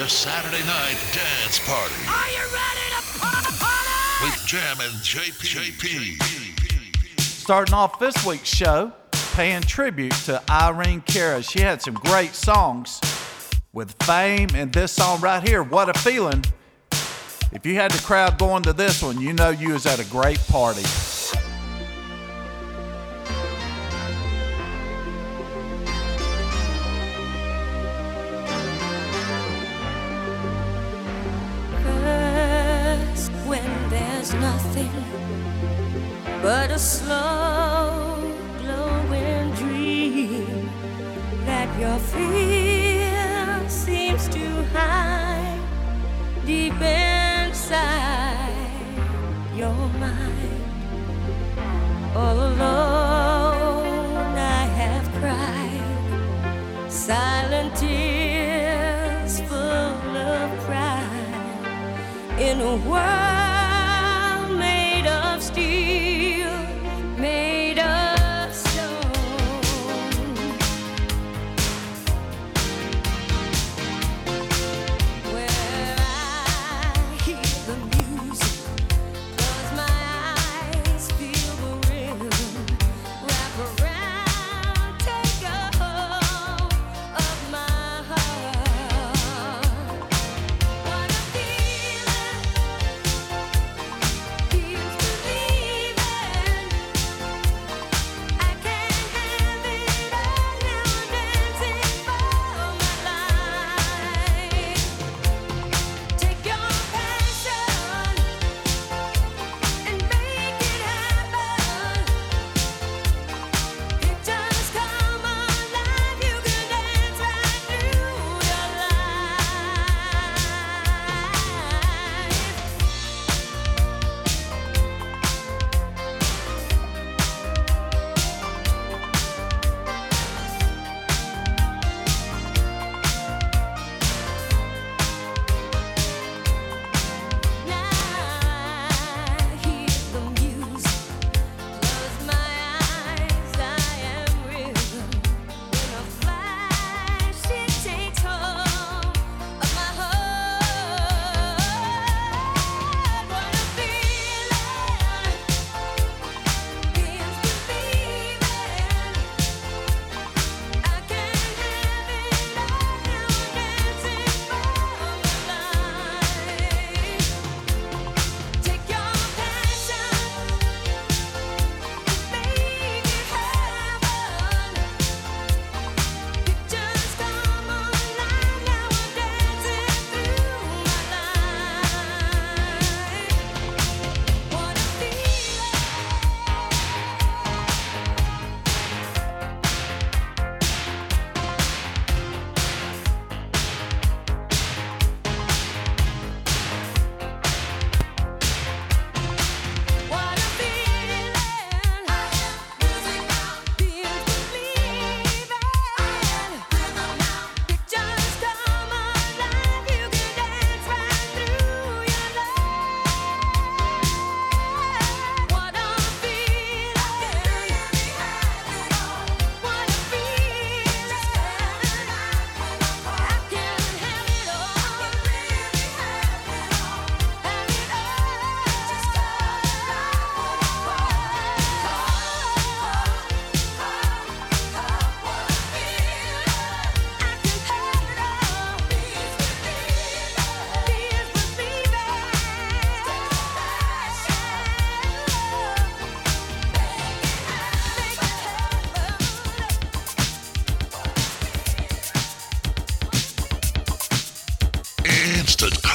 the Saturday Night Dance Party. Are you ready to party? With Jammin JP. JP. Starting off this week's show, paying tribute to Irene Cara. She had some great songs with fame and this song right here, What a Feeling. If you had the crowd going to this one, you know you was at a great party. All alone, I have cried silent tears full of pride in a world.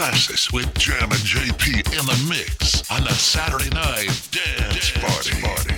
With Jammin JP in the mix on the Saturday night dance, dance party. party.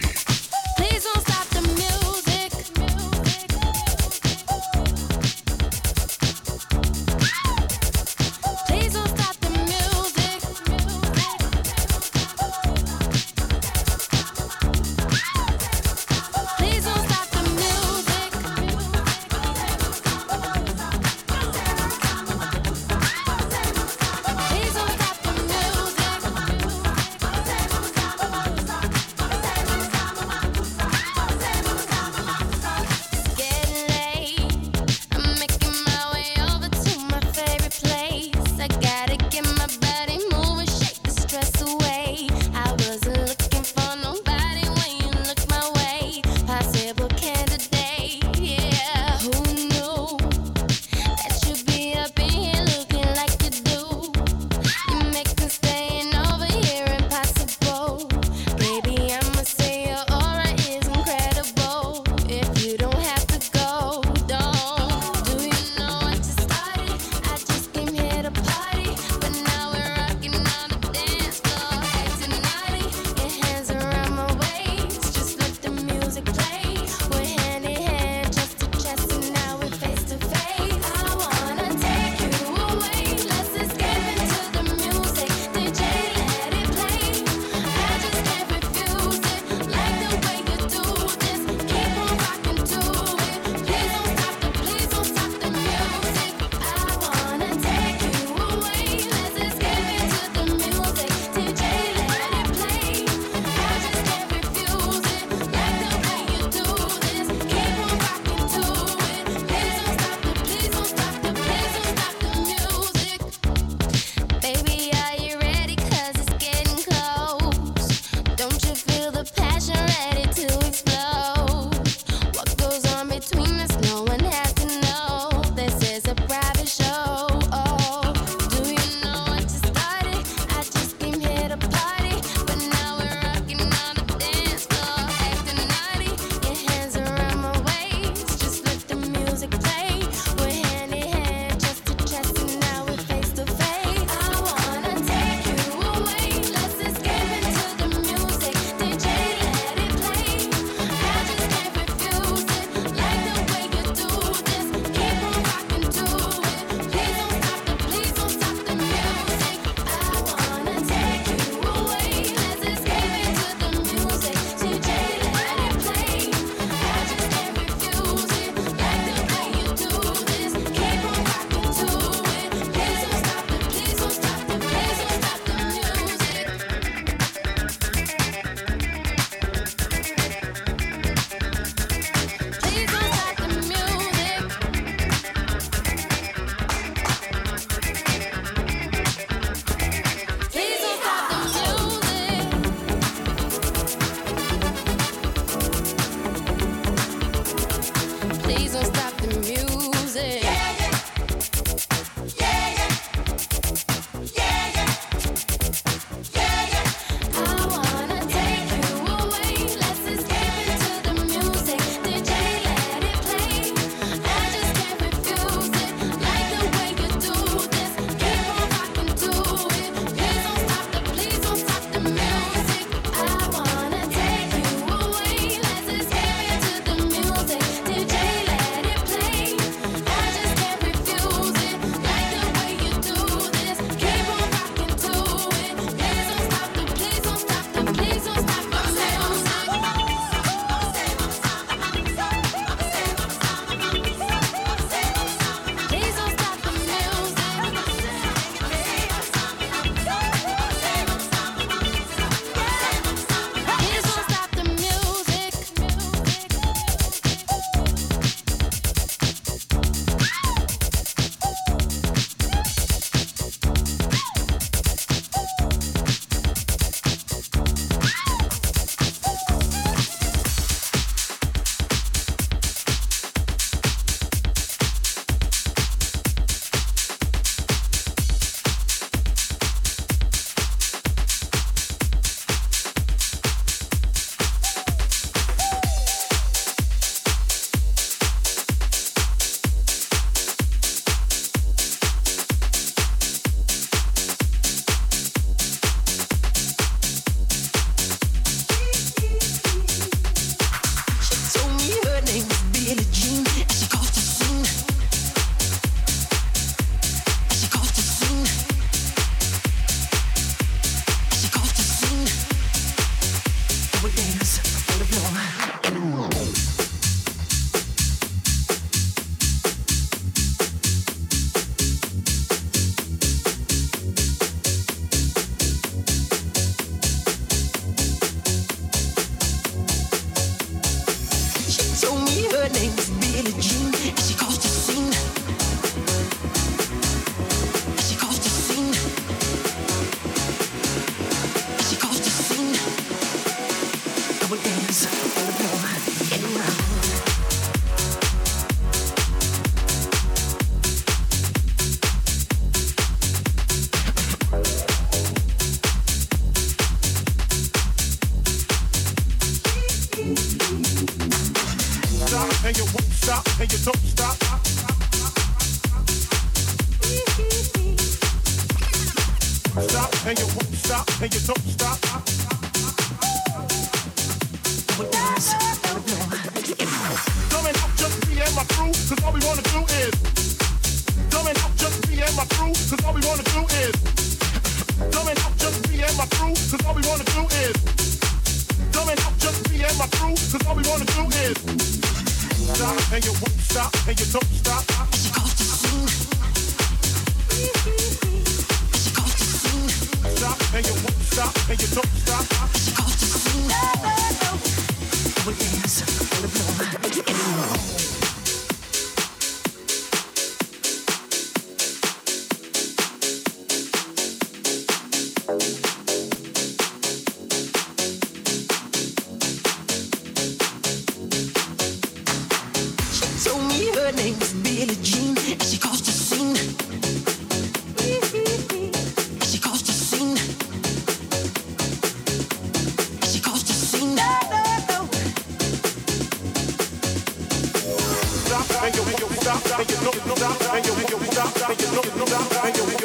no no no know, and you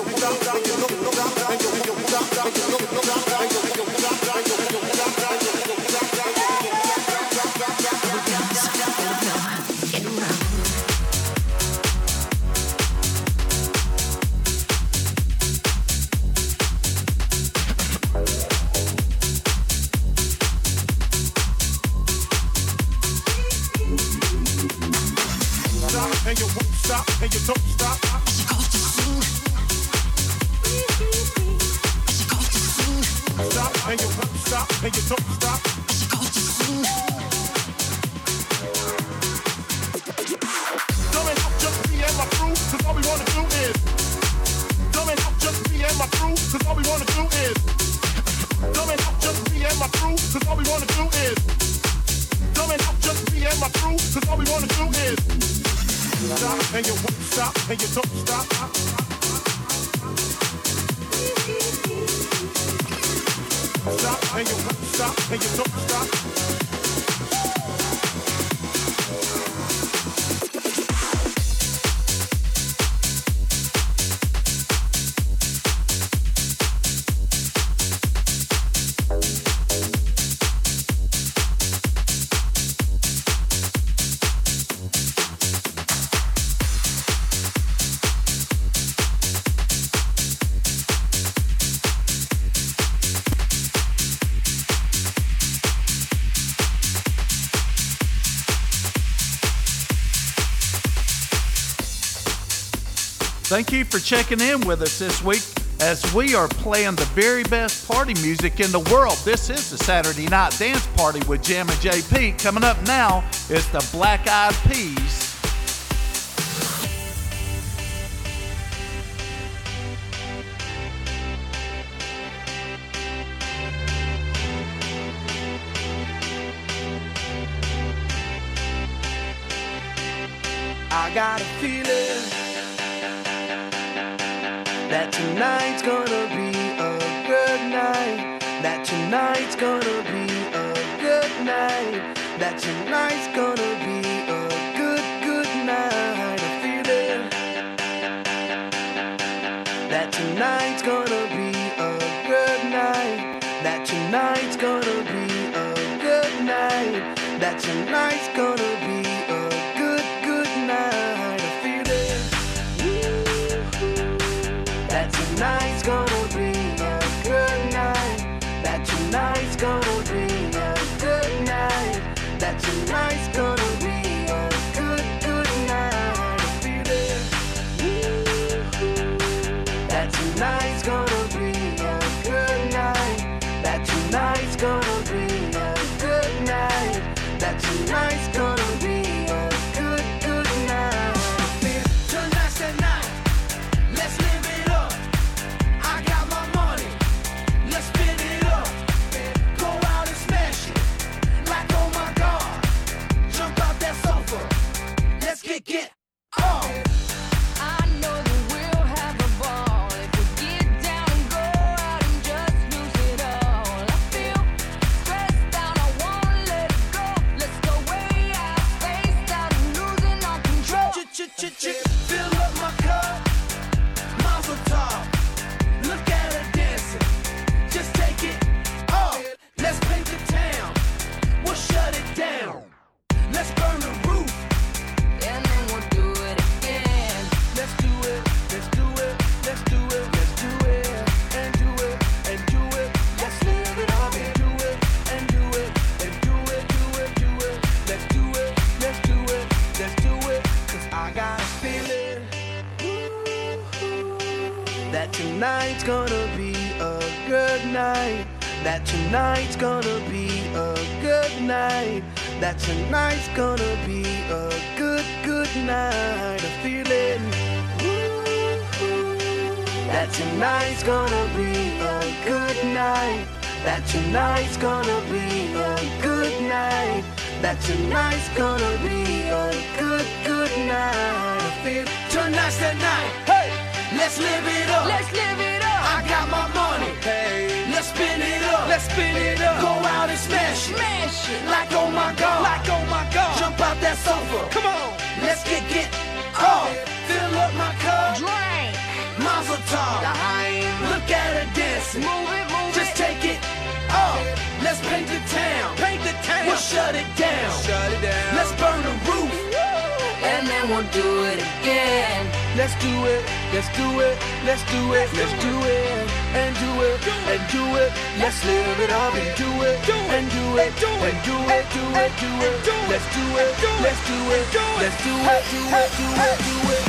Thank you for checking in with us this week as we are playing the very best party music in the world. This is the Saturday Night Dance Party with Jammin JP. Coming up now is the Black Eyed Peas Damn. We'll shut it down. Shut it down. Let's burn the roof. And then we'll do it again. Let's do it. Let's do it. Let's do it. Let's do it. And do it. And do it. Let's live it up and do it. And do it. And do it. Do it. Do it. Let's do it. Let's do it. Let's do it. Do it. Do it. Do it.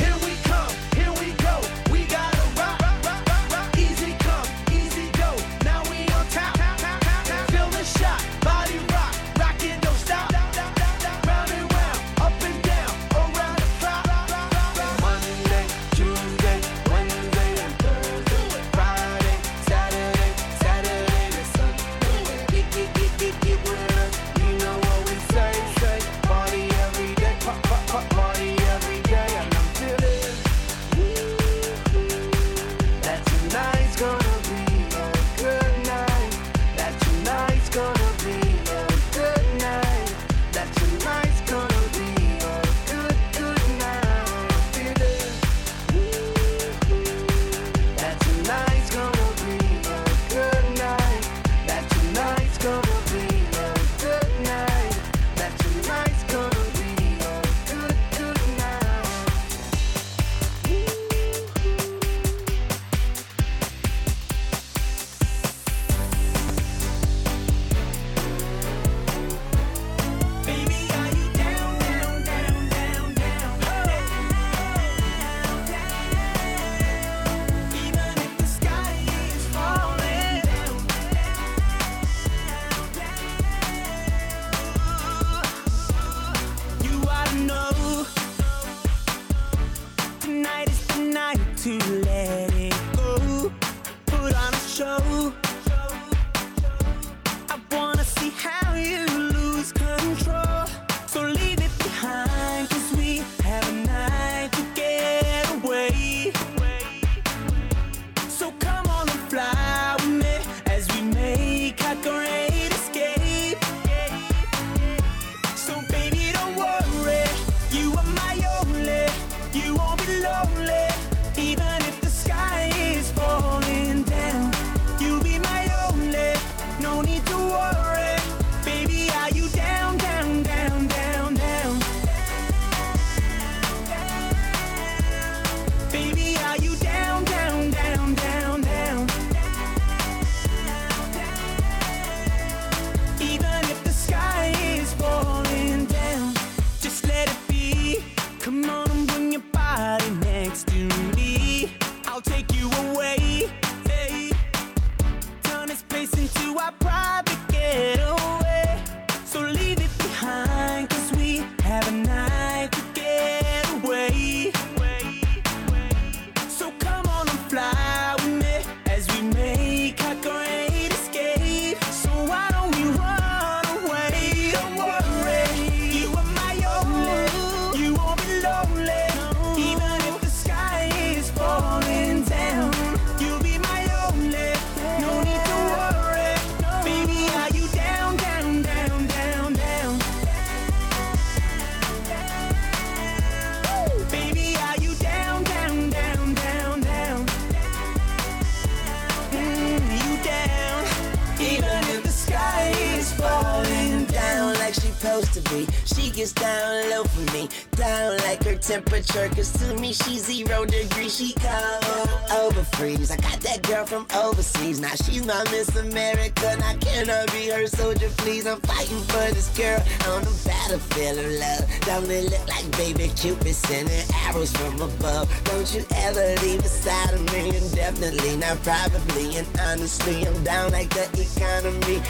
Probably. And honestly, I'm down like the economy.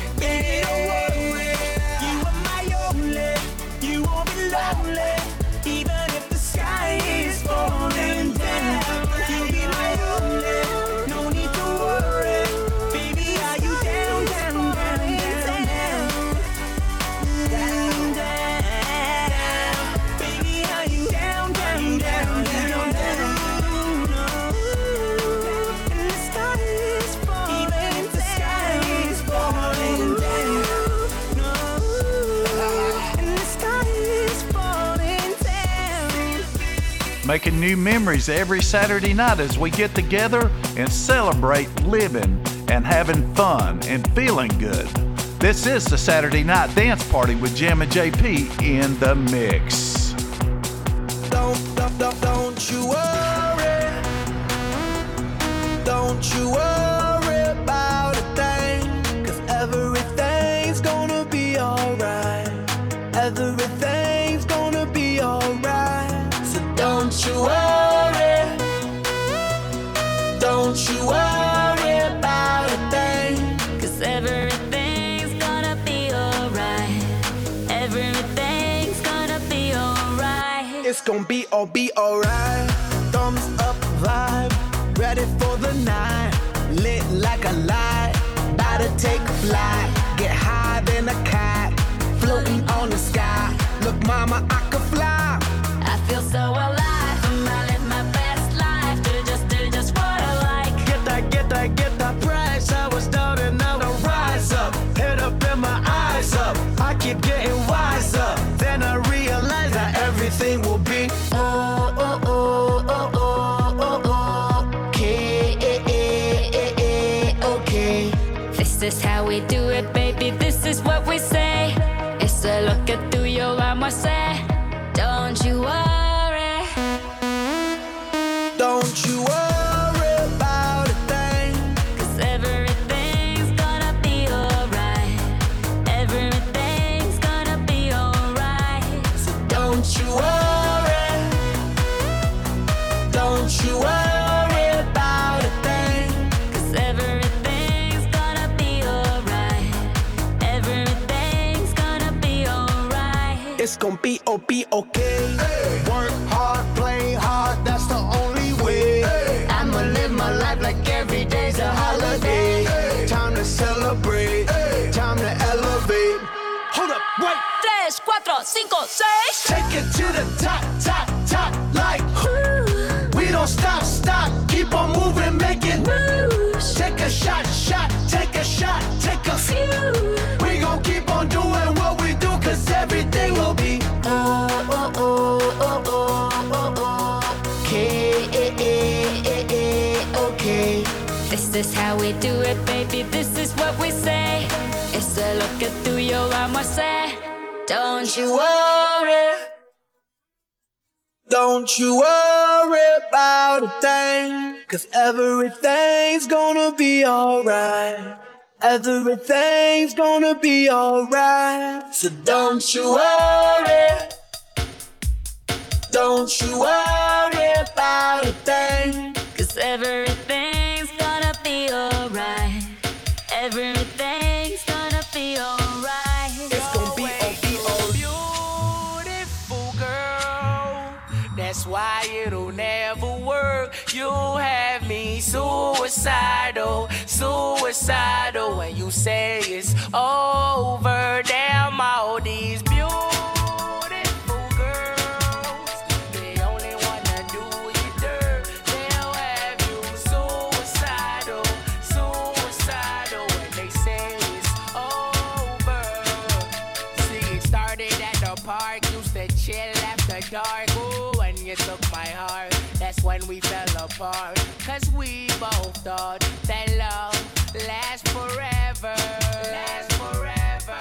New memories every Saturday night as we get together and celebrate living and having fun and feeling good. This is the Saturday Night Dance Party with Jammin JP in the mix. All be alright. It's gonna be oh be alright. It's gonna be okay. Work hard, play hard, that's the only way. I'ma live my life like every day's a holiday. Time to celebrate, time to elevate. Hold up, wait. Tres, cuatro, cinco, seis. Take it to the top, a shot, shot, take a shot, take a few. We gon' keep on doing what we do, cause everything will be oh, oh, oh, oh, oh, oh, oh. Okay, okay. This is how we do it, baby. This is what we say. It's a look at through your armor, say. Don't you worry. Don't you worry about a thing, cause everything's gonna be alright. Everything's gonna be alright. So don't you worry. Don't you worry about a thing. Cause everything's it'll never work. You have me suicidal, suicidal. When you say it's over, damn all these Cause we both thought that love lasts forever. Lasts forever.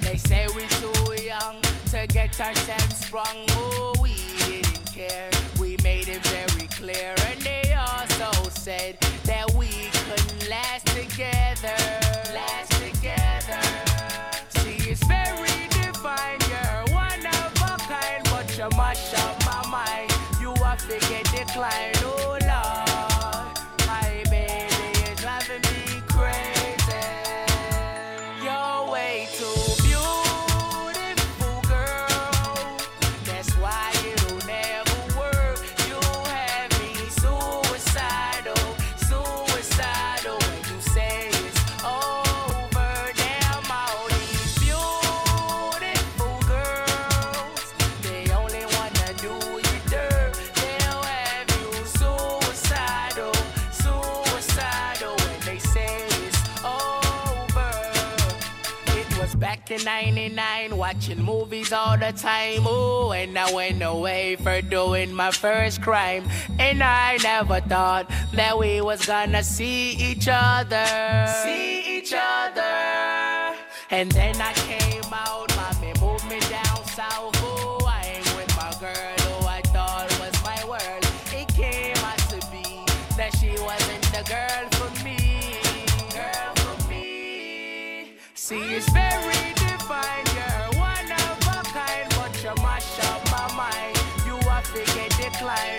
They say we're too young to get ourselves wrong. Oh, we didn't care. We made it very clear. And they also said that we couldn't last together. Last together. See, it's very divine. You're one of a kind, but you mash up my mind. You have to get declined. in 99, watching movies all the time. Oh, and I went away for doing my first crime. And I never thought that we was gonna see each other. See each other. And then I came out. like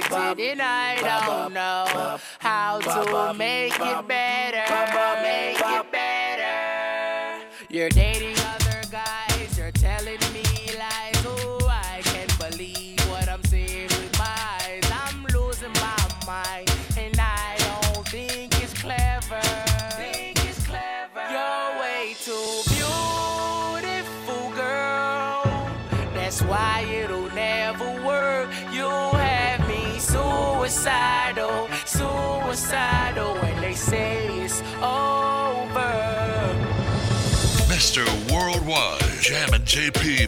and I don't know how to make it better.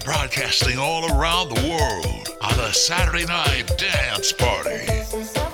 broadcasting all around the world on a Saturday night dance party.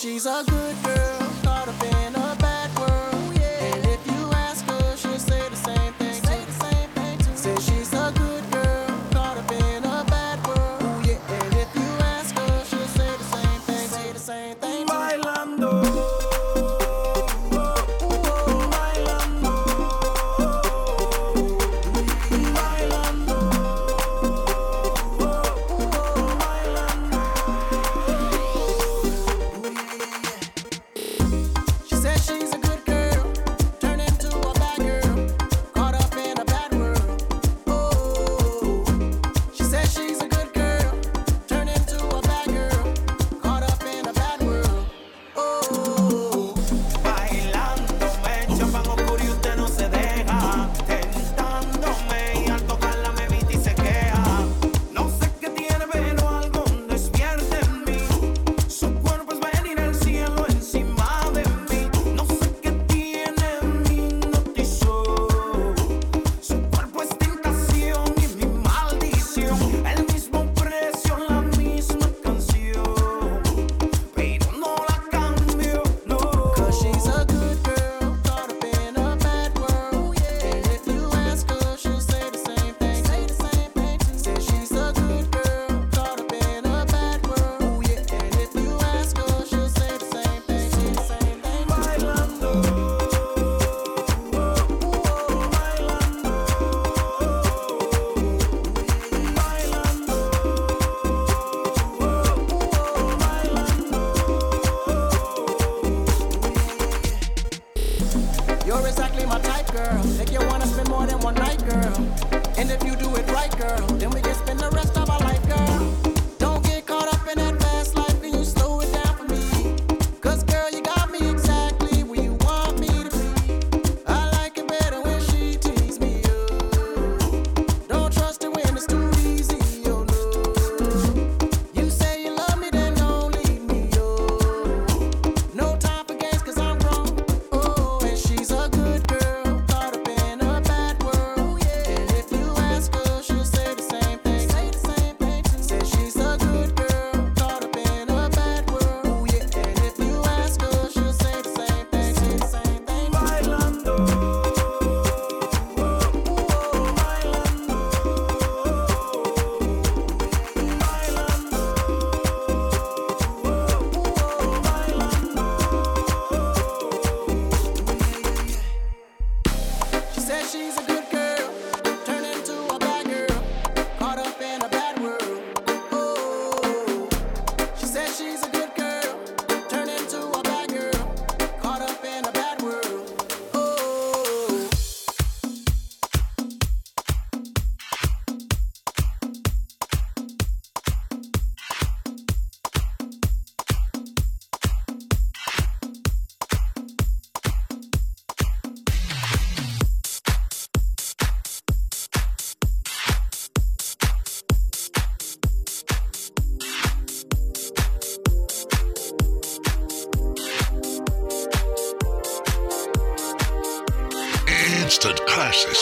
she's a good girl.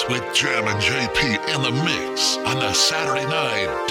with Jammin JP in the mix on a Saturday night.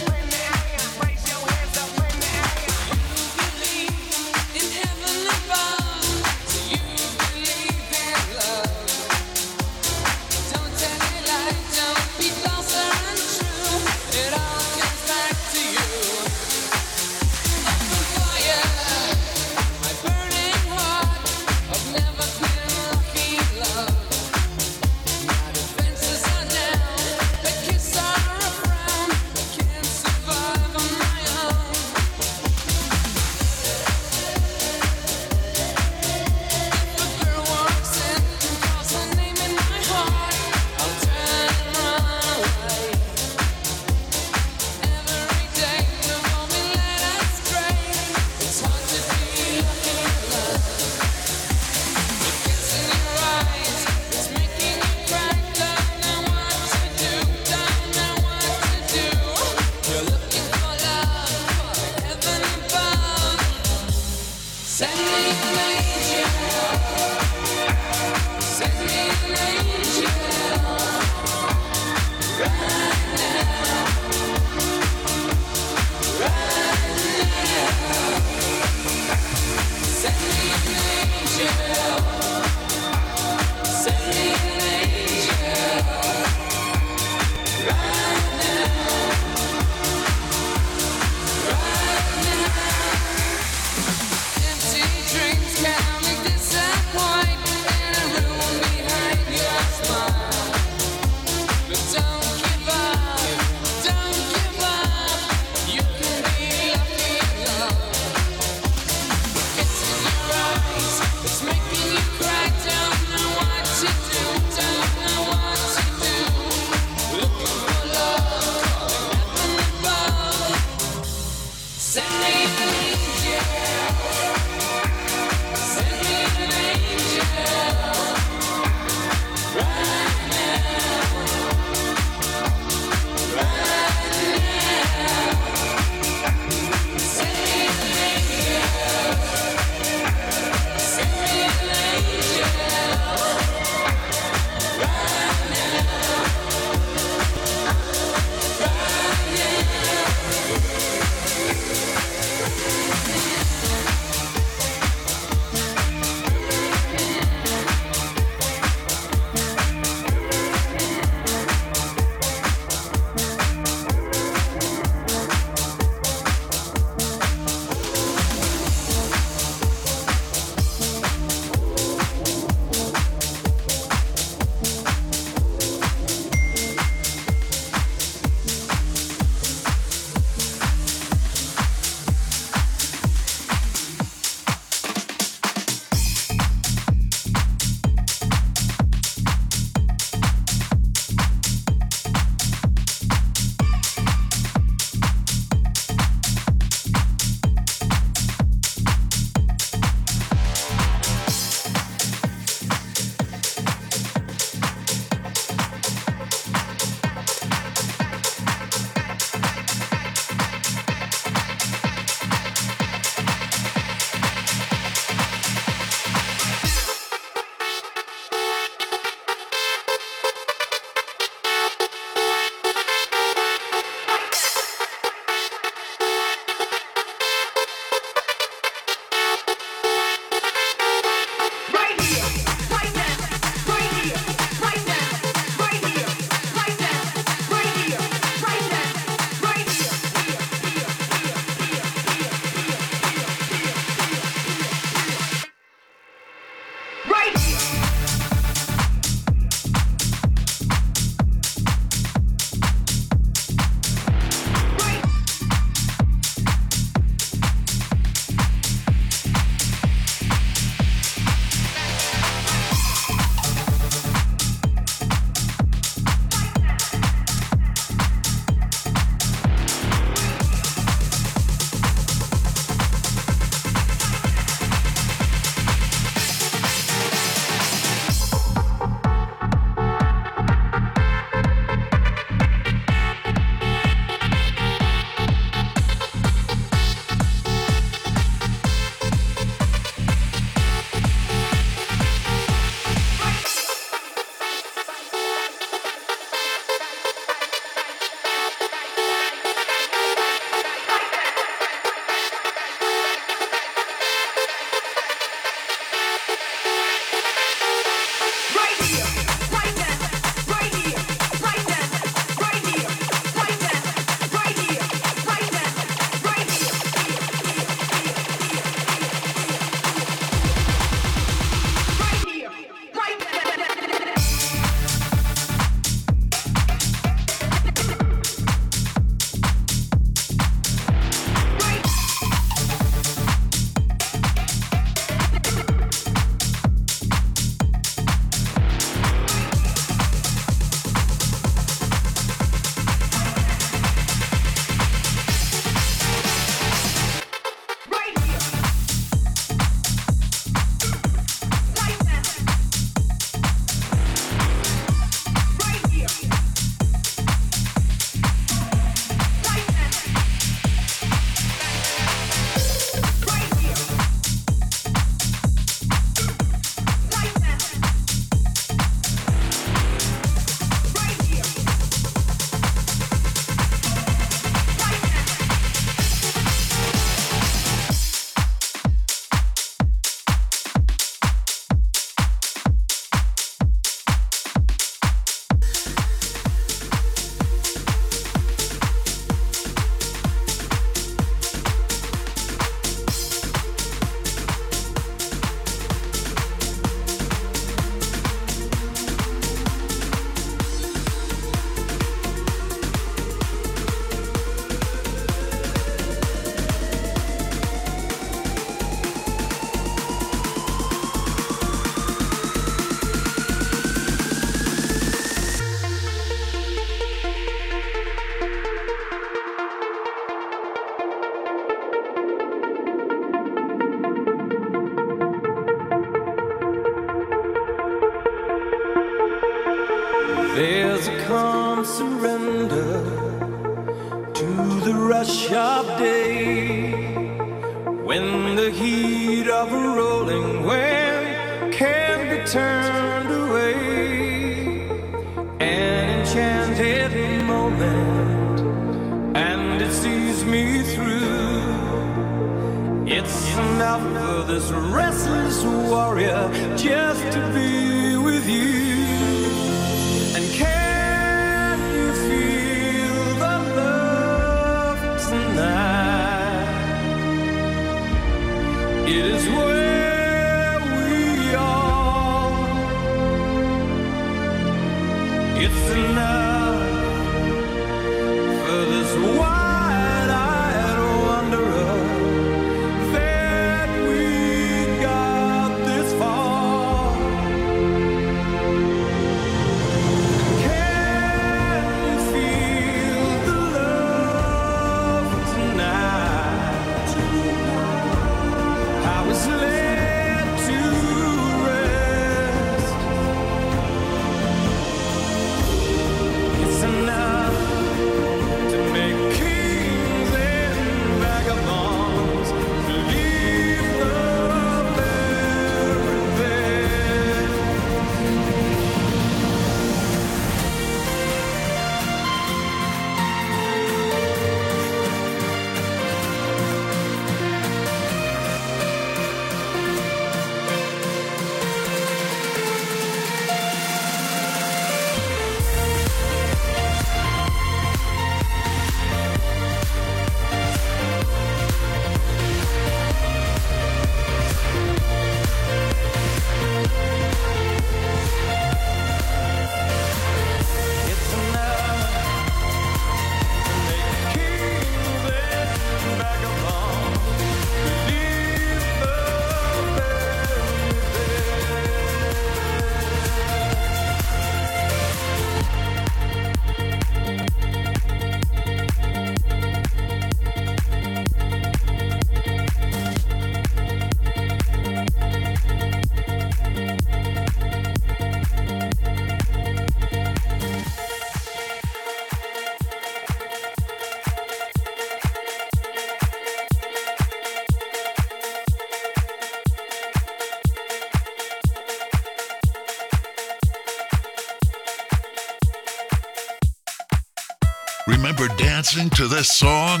you're dancing to this song?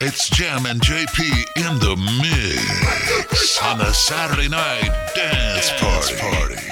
It's Jammin JP in the mix on the Saturday night dance, dance party. party.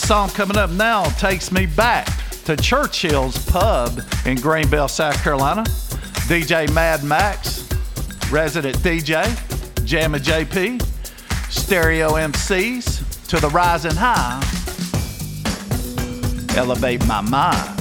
This song coming up now takes me back to Churchill's Pub in Greenville, South Carolina. DJ Mad Max, resident DJ, Jammin JP, stereo MCs to the rising high. Elevate my mind.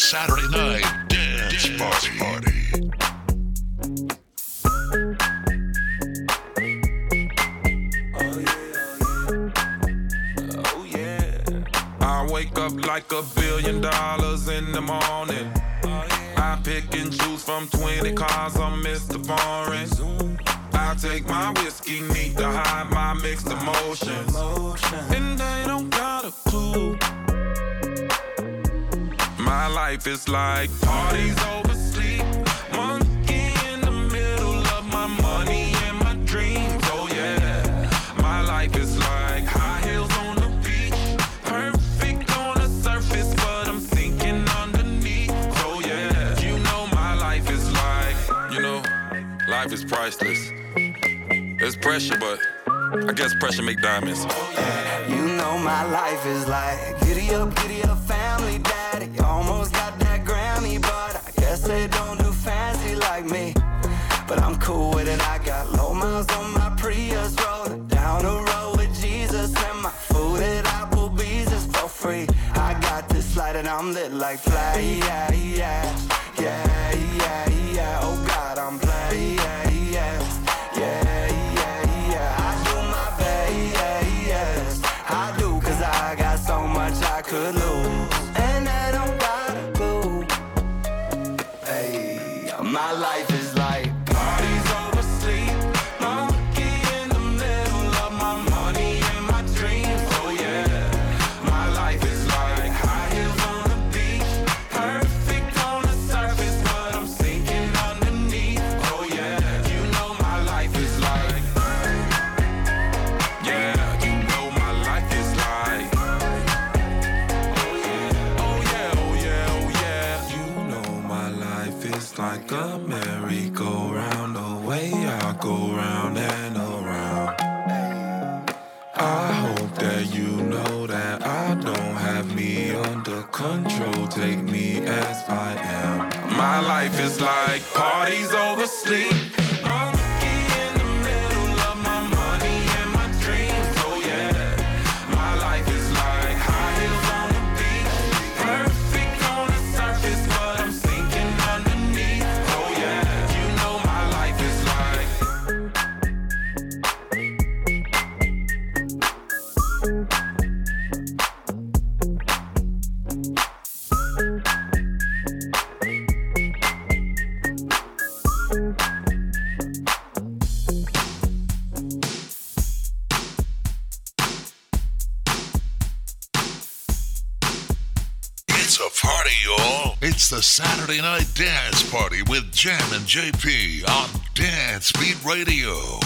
Saturday night dance, dance party. priceless. It's pressure, but I guess pressure make diamonds. You know my life is like giddy up, giddy up, family daddy. Almost got that Grammy, but I guess they don't do fancy like me. But I'm cool with it. I got low miles on my Prius, rolling down the road with Jesus, and my food at Applebee's is for free. I got this light and I'm lit like flash. asleep. JP on Dance Speed Radio.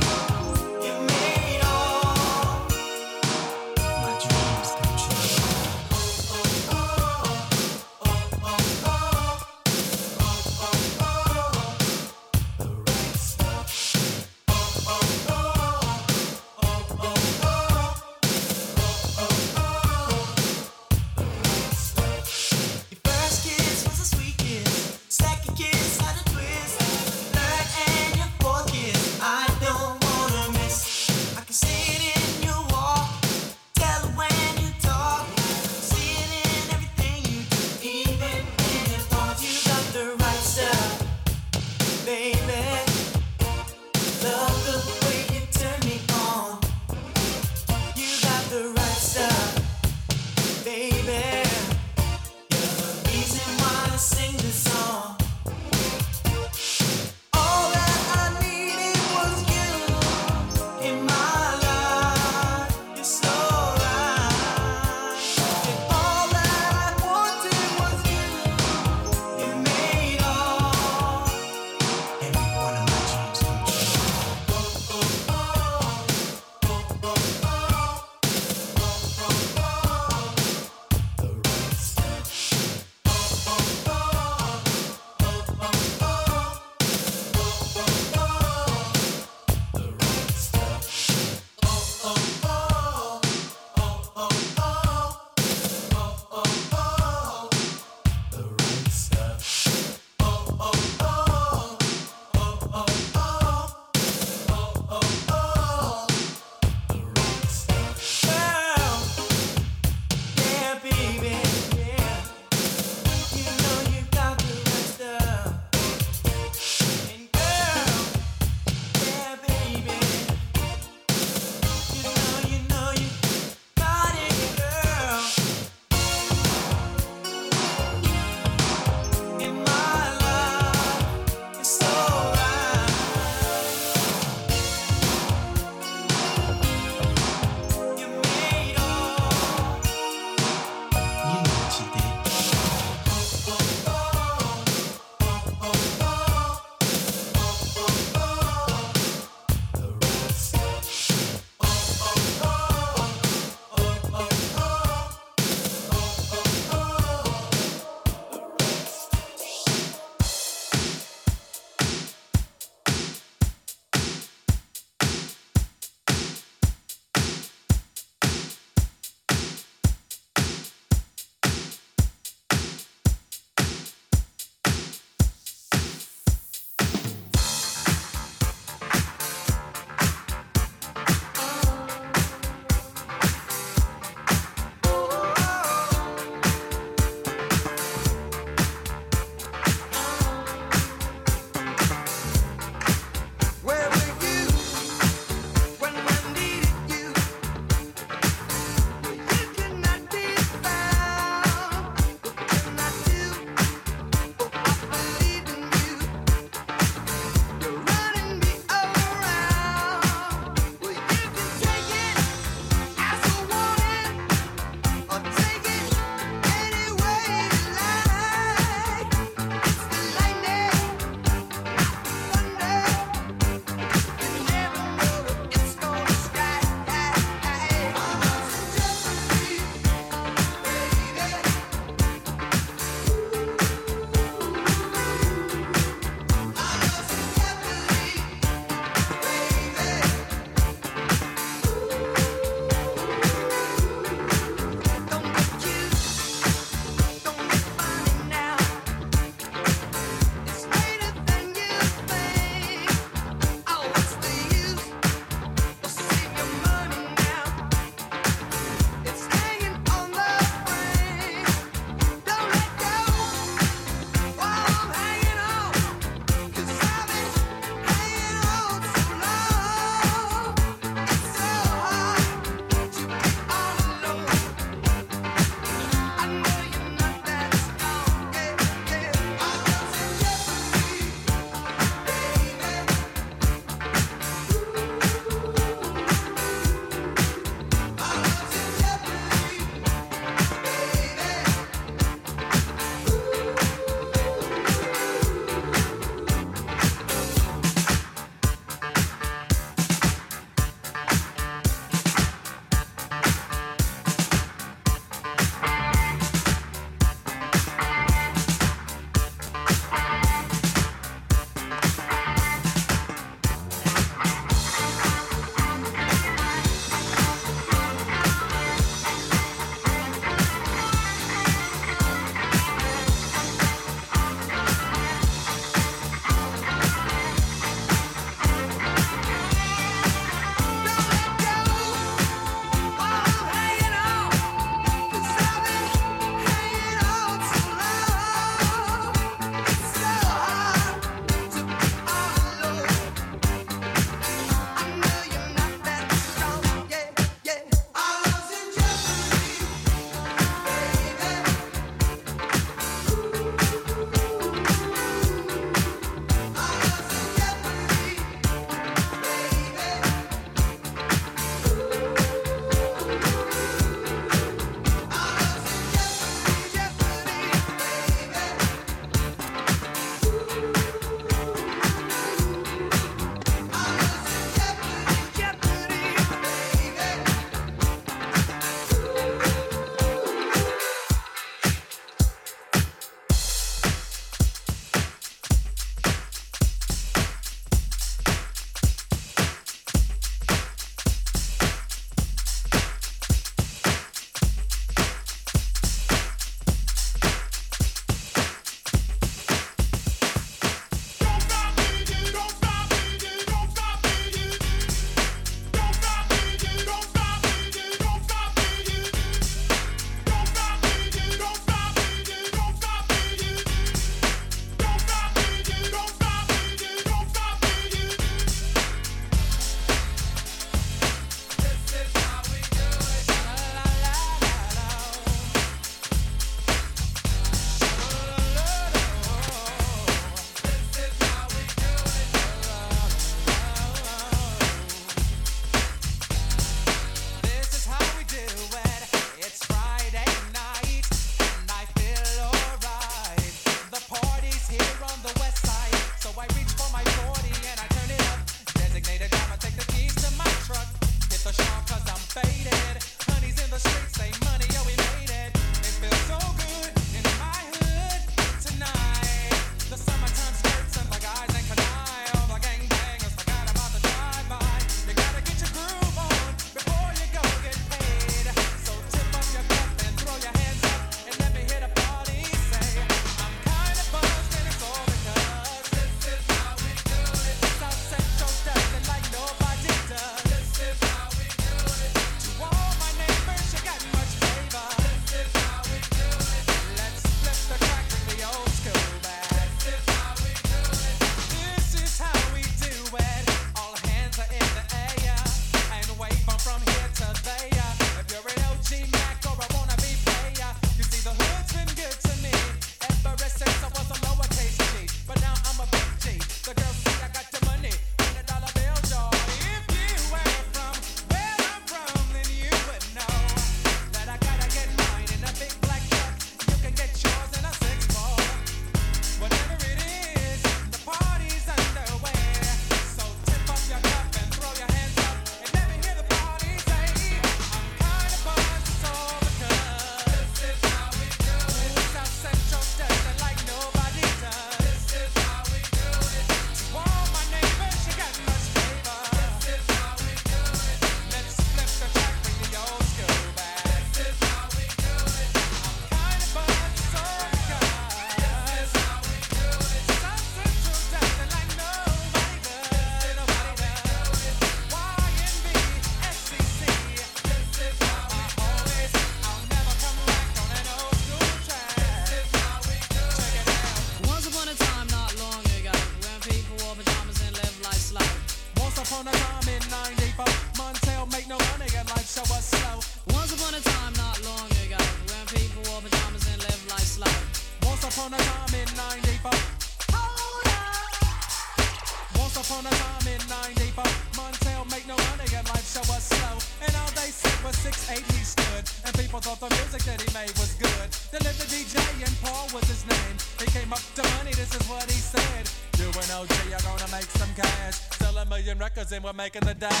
And the dash.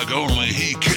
Like only he can.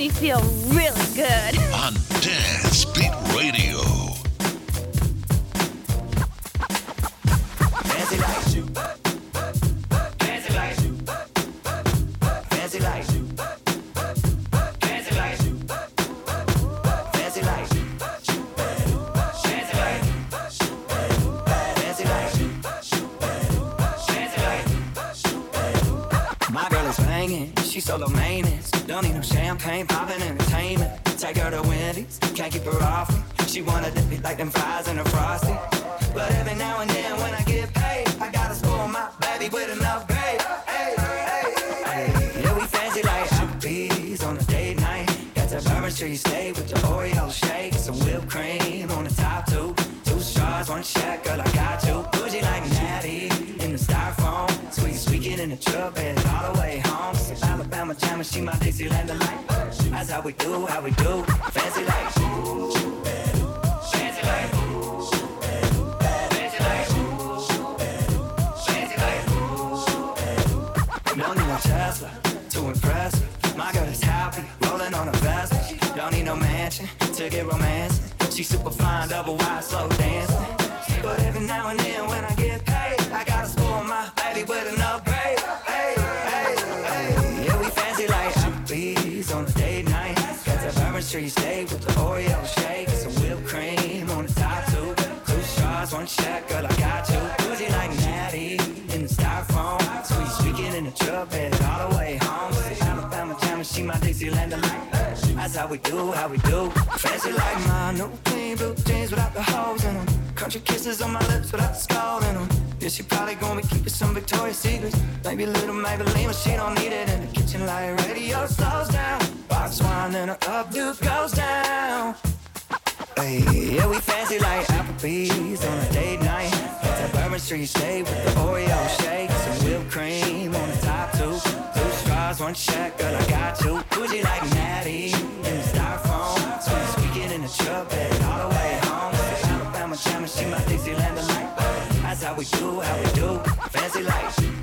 iniciam. styrofoam. Sweet speaking in the truck bed all the way home. Alabama jammer, she my Dixieland delight. That's how we do, how we do. Fancy like my no clean blue jeans without the holes in them. Country kisses on my lips without the skull in them. Yeah, she probably gonna be keeping some Victoria's Secrets. Maybe a little Maybelline, but she don't need it. In the kitchen light, radio slows down. Box wine and her updo goes down. Hey, yeah, we fancy like Applebee's on a date night Street shade with the Oreo shake. Some whipped cream on the top two. Two straws, one check, girl, I got you. Bougie like Natty in the styrofoam. Swing speaking in the truck, bed all the way home. Alabama and she my Dixieland like. That's how we do, how we do. Fancy like.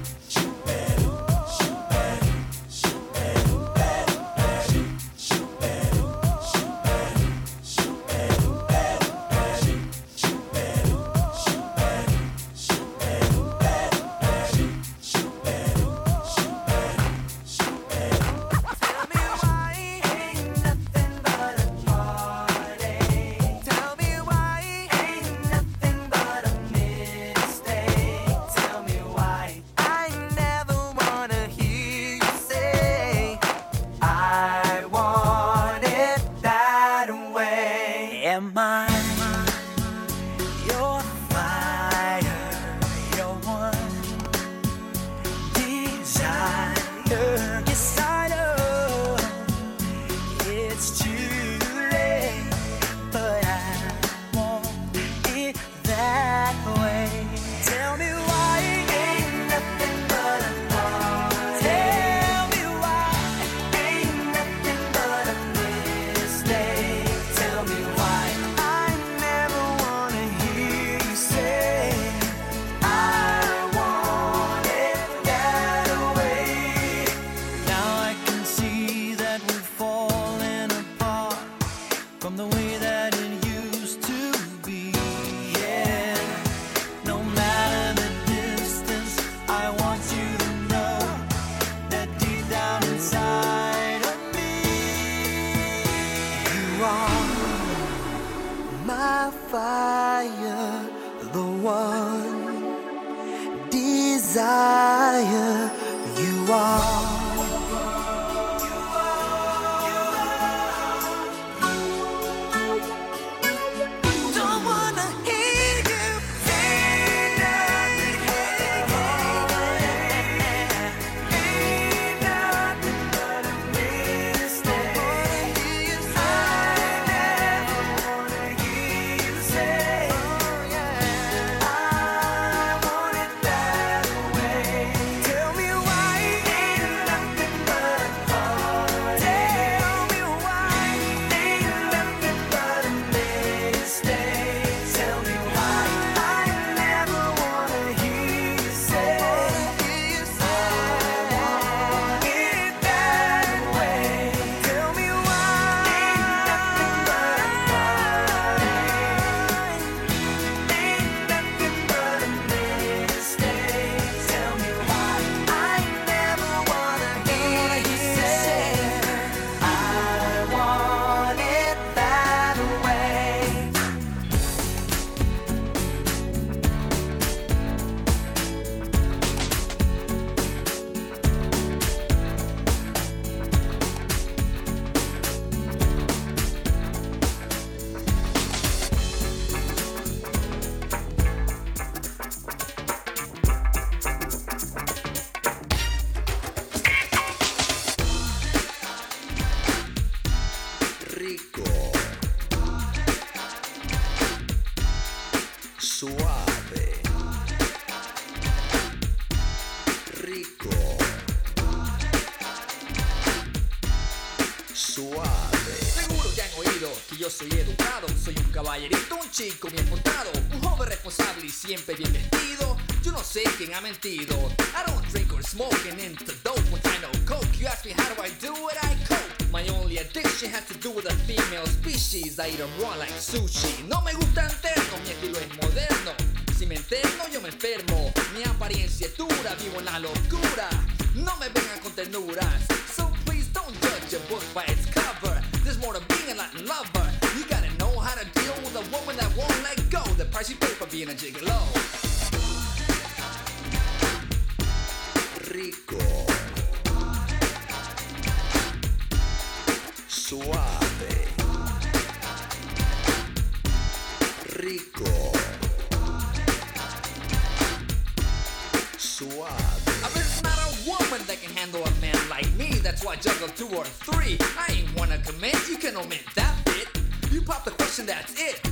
Ha mentido. I don't drink or smoke and into dope when I know coke. You ask me how do I do it, I cope. My only addiction has to do with a female species. I eat 'em raw like sushi. No me gusta enterno, mi estilo es moderno. Si me enterno, yo me enfermo. Mi apariencia es dura, vivo en la locura. No me vengan con ternuras. So please don't judge a book by its cover. There's more to being a Latin lover. You gotta know how to deal with a woman that won't let go. The price you pay for being a gigolo. Rico, suave, rico, suave. I bet it's not a woman that can handle a man like me. That's why I juggle two or three. I ain't wanna commit, you can omit that bit. You pop the question, that's it.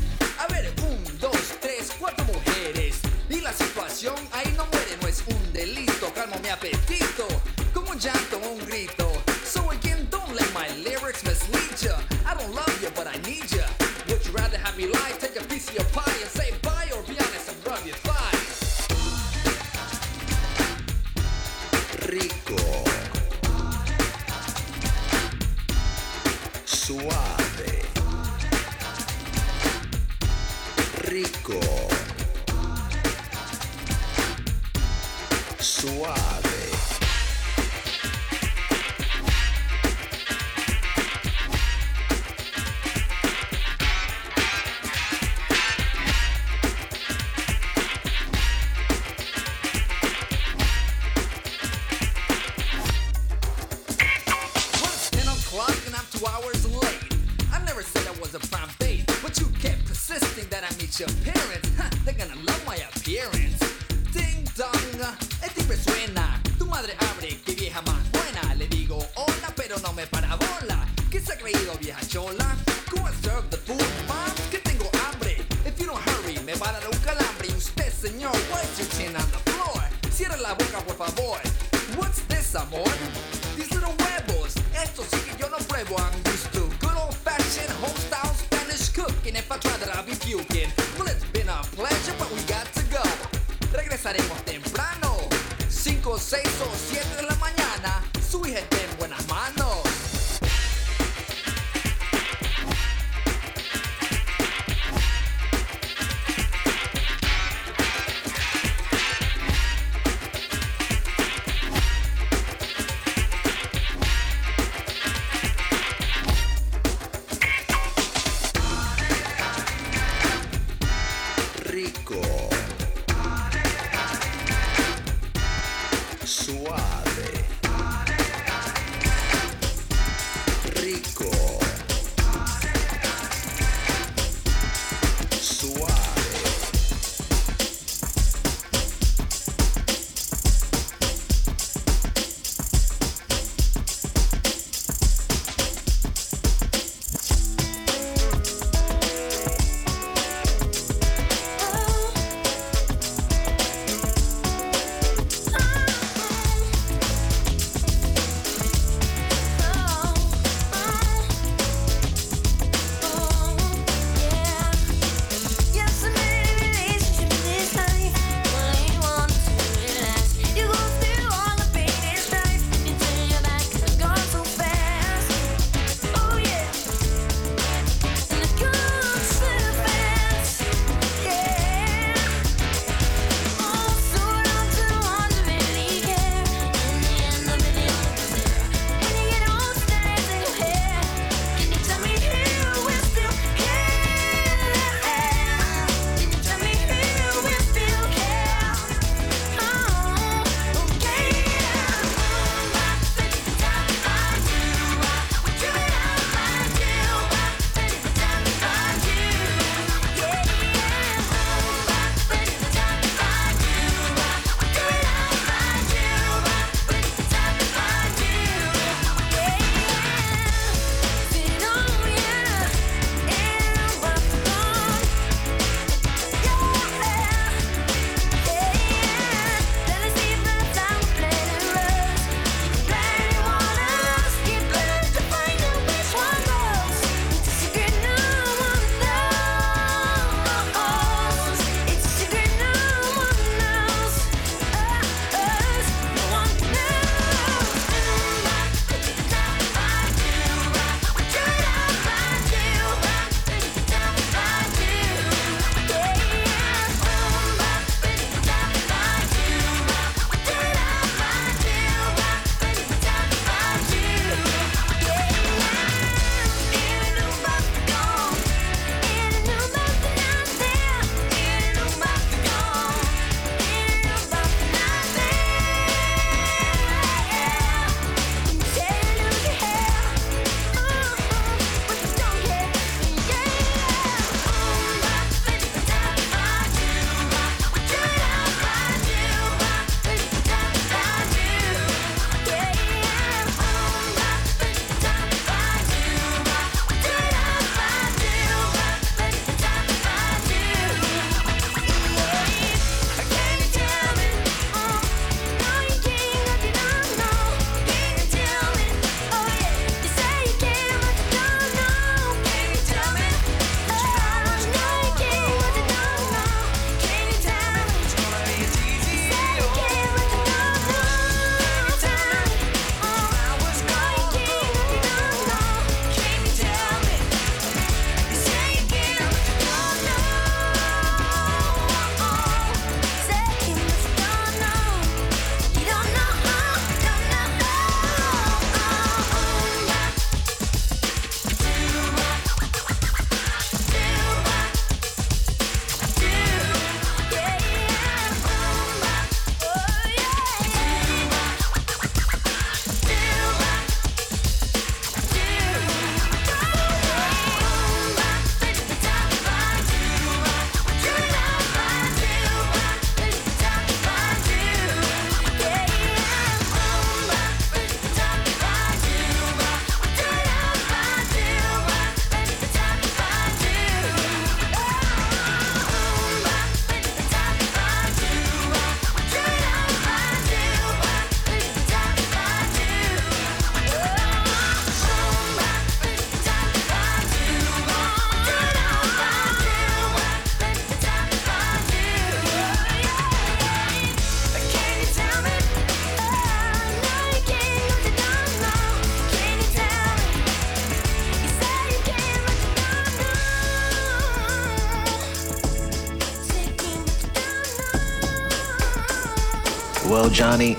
Johnny,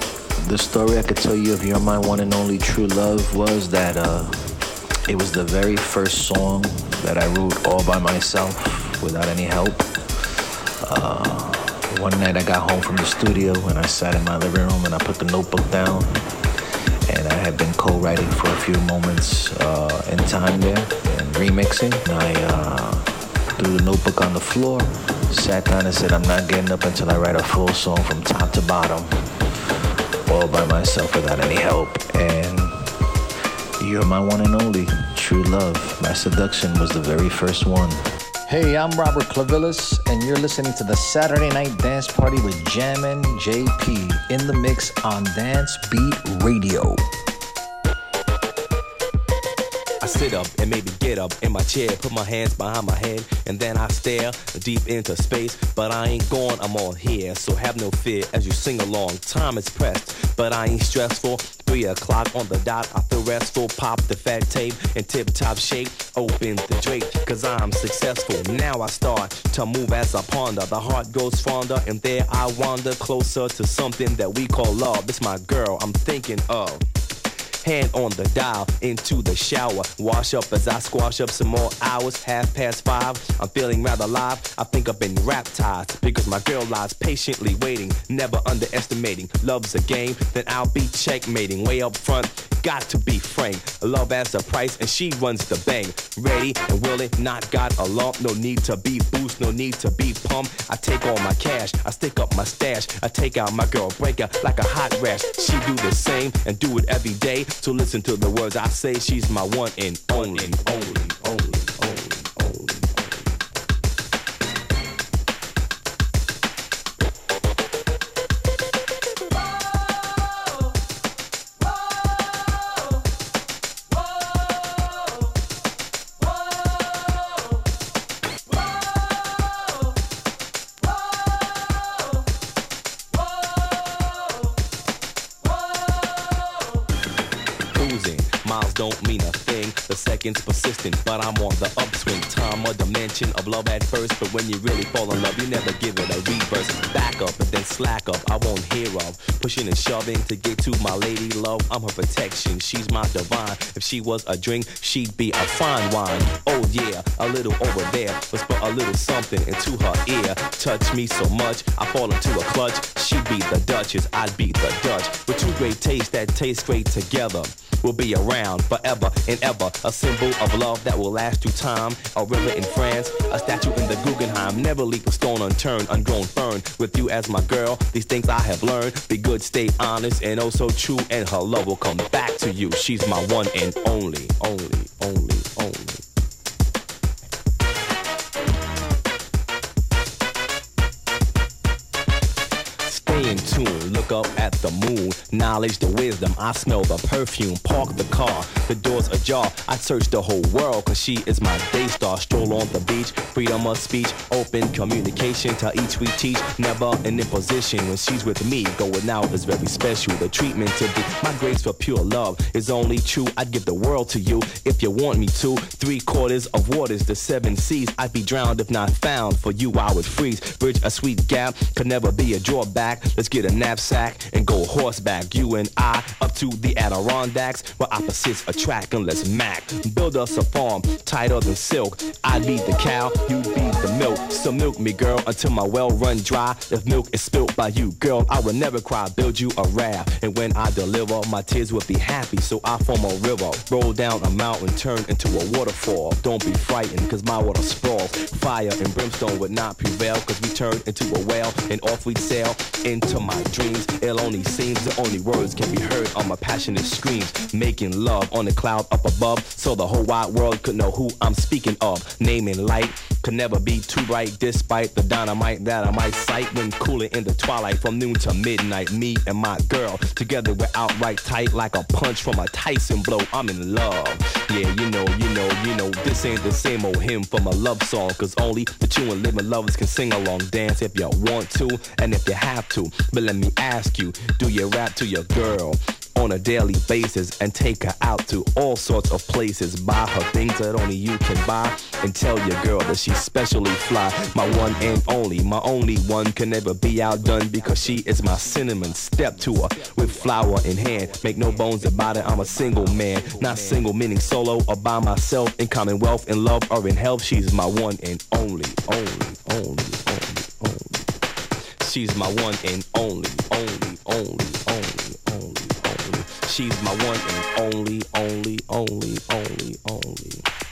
the story I could tell you of You're My One and Only True Love was that uh, it was the very first song that I wrote all by myself without any help. Uh, one night I got home from the studio and I sat in my living room and I put the notebook down and I had been co-writing for a few moments uh, in time there and remixing. And I uh, threw the notebook on the floor, sat down and said, I'm not getting up until I write a full song from top to bottom, all by myself without any help. And you're my one and only true love. My seduction was the very first one. Hey, I'm Robert Clivilles, and you're listening to the Saturday Night Dance Party with Jammin' JP in the mix on Dance Beat Radio. Sit up and maybe get up in my chair, put my hands behind my head, and then I stare deep into space. But I ain't gone, I'm all here, so have no fear as you sing along. Time is pressed, but I ain't stressful. Three o'clock on the dot, I feel restful. Pop the fat tape in tip top shape. Open the Drake, cause I'm successful. Now I start to move as I ponder. The heart goes fonder, and there I wander closer to something that we call love. It's my girl I'm thinking of. Hand on the dial, into the shower. Wash up as I squash up some more hours. Half past five, I'm feeling rather live. I think I've been baptized because my girl lies patiently waiting, never underestimating. Love's a game, then I'll be checkmating. Way up front, got to be frank. Love has a price, and she runs the bank. Ready and willing, not got a lump. No need to be boost, no need to be pumped. I take all my cash, I stick up my stash. I take out my girl breaker like a hot rash. She do the same and do it every day. So listen to the words I say. She's my one and only, only, only, only. Don't mean a second's persistent, but I'm on the upswing. Time a dimension of love at first, but when you really fall in love, you never give it a reverse. Back up and then slack up. I won't hear of pushing and shoving to get to my lady love. I'm her protection. She's my divine. If she was a drink, she'd be a fine wine. Oh yeah, a little over there. Whisper a little something into her ear. Touch me so much, I fall into a clutch. She'd be the Duchess, I'd be the Dutch. With two great tastes that taste great together we'll be around forever and ever. A symbol of love that will last through time. A river in France, a statue in the Guggenheim. Never leave a stone unturned, ungrown fern. With you as my girl, these things I have learned. Be good, stay honest, and oh so true. And her love will come back to you. She's my one and only, only, only, only. Look up at the moon. Knowledge, the wisdom, I smell the perfume. Park the car, the doors ajar. I search the whole world, cause she is my day star. Stroll on the beach, freedom of speech, open communication. To each we teach, never an imposition. When she's with me, going out is very special. The treatment to be my grace for pure love is only true. I'd give the world to you if you want me to. Three quarters of waters, the seven seas. I'd be drowned if not found. For you, I would freeze. Bridge a sweet gap, could never be a drawback. Let's get a knapsack and go horseback. You and I up to the Adirondacks, where opposites attract and let's mac. Build us a farm tighter than silk. I'd be the cow, you'd be the milk. So milk me, girl, until my well run dry. If milk is spilt by you, girl, I will never cry. Build you a raft, and when I deliver, my tears will be happy. So I form a river, roll down a mountain, turn into a waterfall. Don't be frightened, cause my water sprawls. Fire and brimstone would not prevail, cause we turn into a whale, and off we'd sail into my It only seems the only words can be heard on my passionate screams. Making love on the cloud up above, so the whole wide world could know who I'm speaking of. Naming light could never be too bright, despite the dynamite that I might sight when cooling in the twilight from noon to midnight. Me and my girl together we're outright tight like a punch from a Tyson blow. I'm in love. Yeah, you know, you know, you know, this ain't the same old hymn from a love song, cause only the true and living lovers can sing along, dance if you want to, and if you have to. But let me ask you, do you rap to your girl? On a daily basis and take her out to all sorts of places. Buy her things that only you can buy and tell your girl that she's specially fly. My one and only, my only one can never be outdone because she is my cinnamon. Step to her with flower in hand. Make no bones about it, I'm a single man. Not single meaning solo or by myself. In commonwealth, in love, or in health, she's my one and only, only, only, only. She's my one and only, only, only, only, only, only. She's my one and only, only, only, only, only.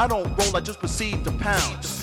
I don't roll, I just proceed to pounce.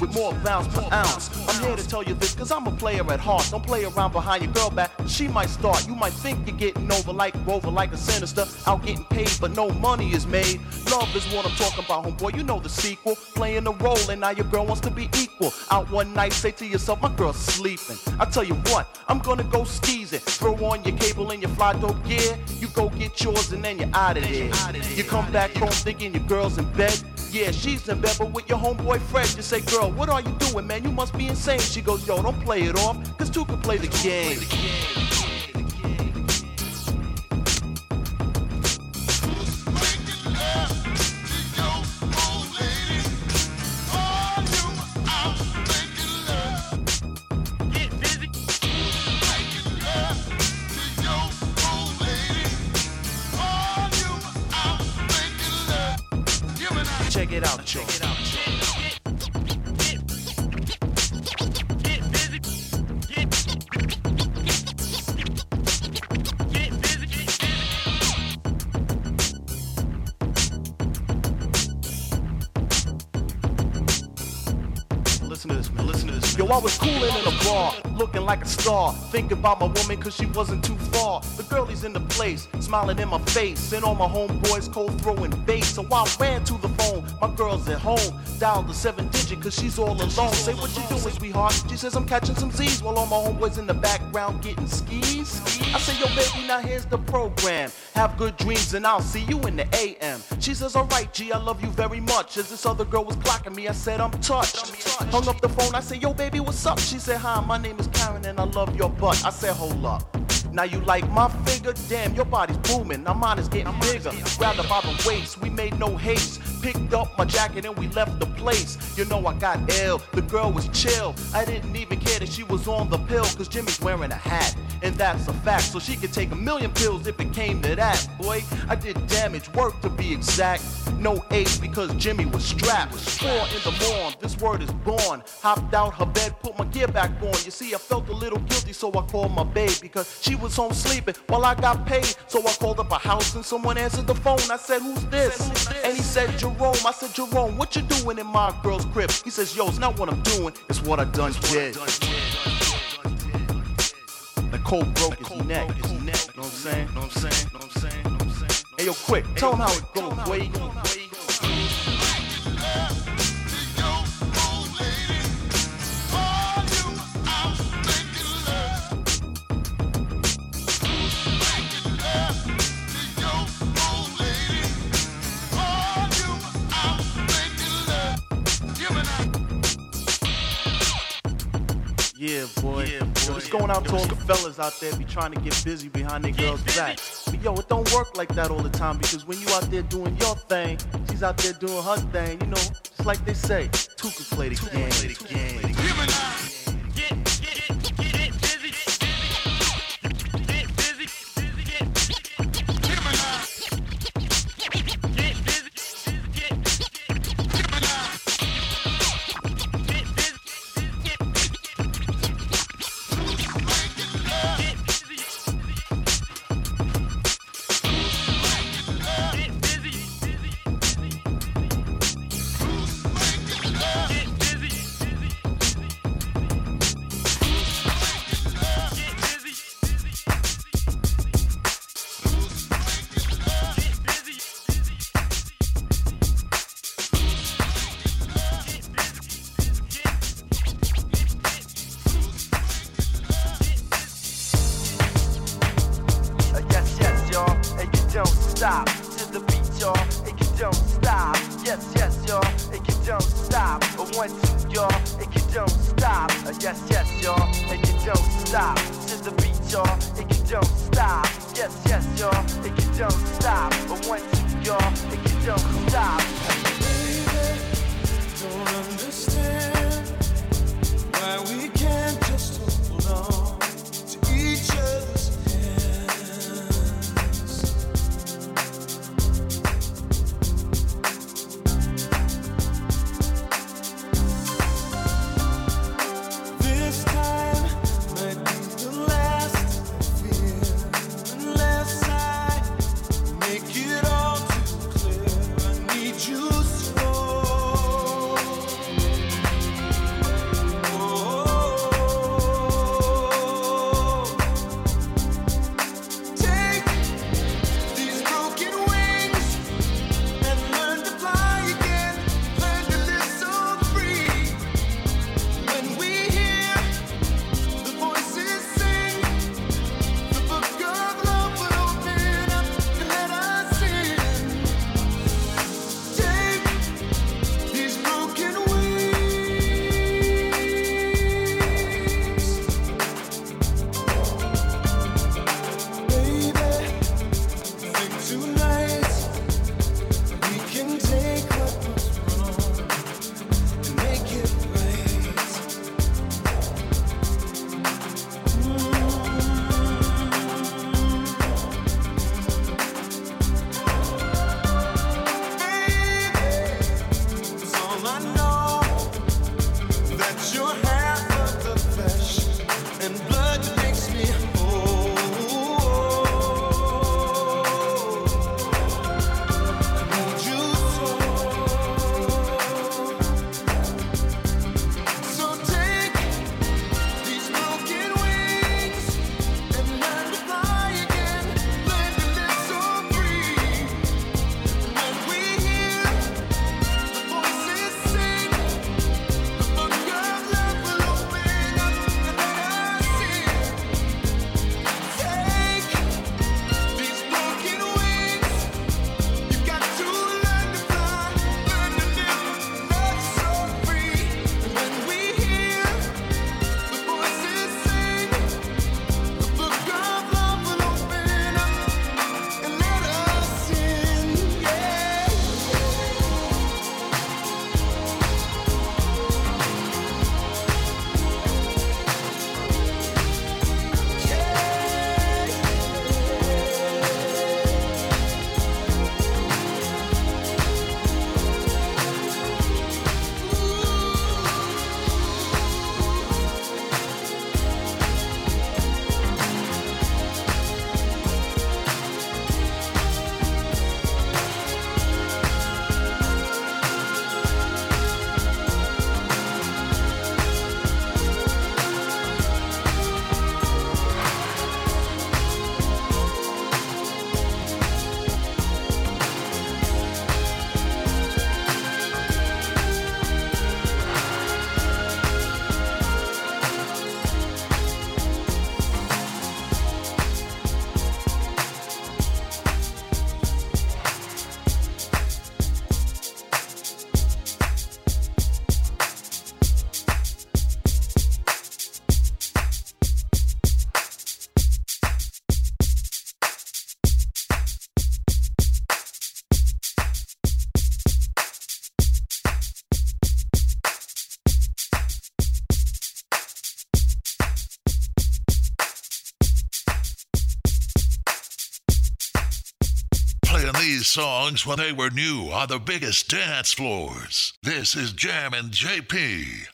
With more bounce per ounce. I'm here to tell you this, cause I'm a player at heart. Don't play around behind your girl back. She might start. You might think you're getting over like Rover, like a sinister. Out getting paid, but no money is made. Love is what I'm talking about, homeboy. You know the sequel. Playing the role, and now your girl wants to be equal. Out one night, say to yourself, my girl's sleeping. I tell you what, I'm gonna go skis it. Throw on your cable and your fly dope gear. You go get yours and then you're out of there. You come back home thinking your girl's in bed. Yeah, she's in bed, but with your homeboy Fred. You say, girl, what are you doing, man? You must be insane. She goes, yo, don't play it off, cause two can play the game. Like a star. Thinking about my woman, cause she wasn't too far. The girlie's in the place, smiling in my face. And all my homeboys cold throwing bass. So I ran to the phone. My girl's at home. Dialed the seven digit, cause she's all alone. Say, what you doing, sweetheart? She says, I'm catching some Z's while all my homeboys in the background getting skis. I say, yo, baby, now here's the program. Have good dreams, and I'll see you in the AM. She says, alright, G, I love you very much. As this other girl was clocking me, I said, I'm touched. Hung up the phone, I said, yo, baby, what's up? She said, hi, my name is Karen, and I love your butt. I said, hold up. Now you like my figure? Damn, your body's booming. Now mine is getting bigger. Grabbed her by the waist, we made no haste. Picked up my jacket and we left the place. You know I got ill, the girl was chill. I didn't even care that she was on the pill, cause Jimmy's wearing a hat. And that's a fact, so she could take a million pills if it came to that. Boy, I did damage, work to be exact. No ace because Jimmy was strapped. Four in the morn, this word is born. Hopped out her bed, put my gear back on. You see, I felt a little guilty, so I called my babe because she was home sleeping while I got paid. So I called up a house and someone answered the phone. I said, Who's this? And he said, Jerome. I said, Jerome, what you doing in my girl's crib? He says, Yo, it's not what I'm doing, it's what I done did. The cold broke his neck. Know I'm saying? Know I'm saying? Know I'm saying? Know what I'm saying? Hey, yo, quick, tell him how it goes, boy. Yeah, boy. Yeah, boy. Going out to all the fellas out there be trying to get busy behind their girls' back. But yo, it don't work like that all the time because when you out there doing your thing, she's out there doing her thing. You know, just like they say, two can play the game. Uh, these songs when they were new on the biggest dance floors. This is Jammin JP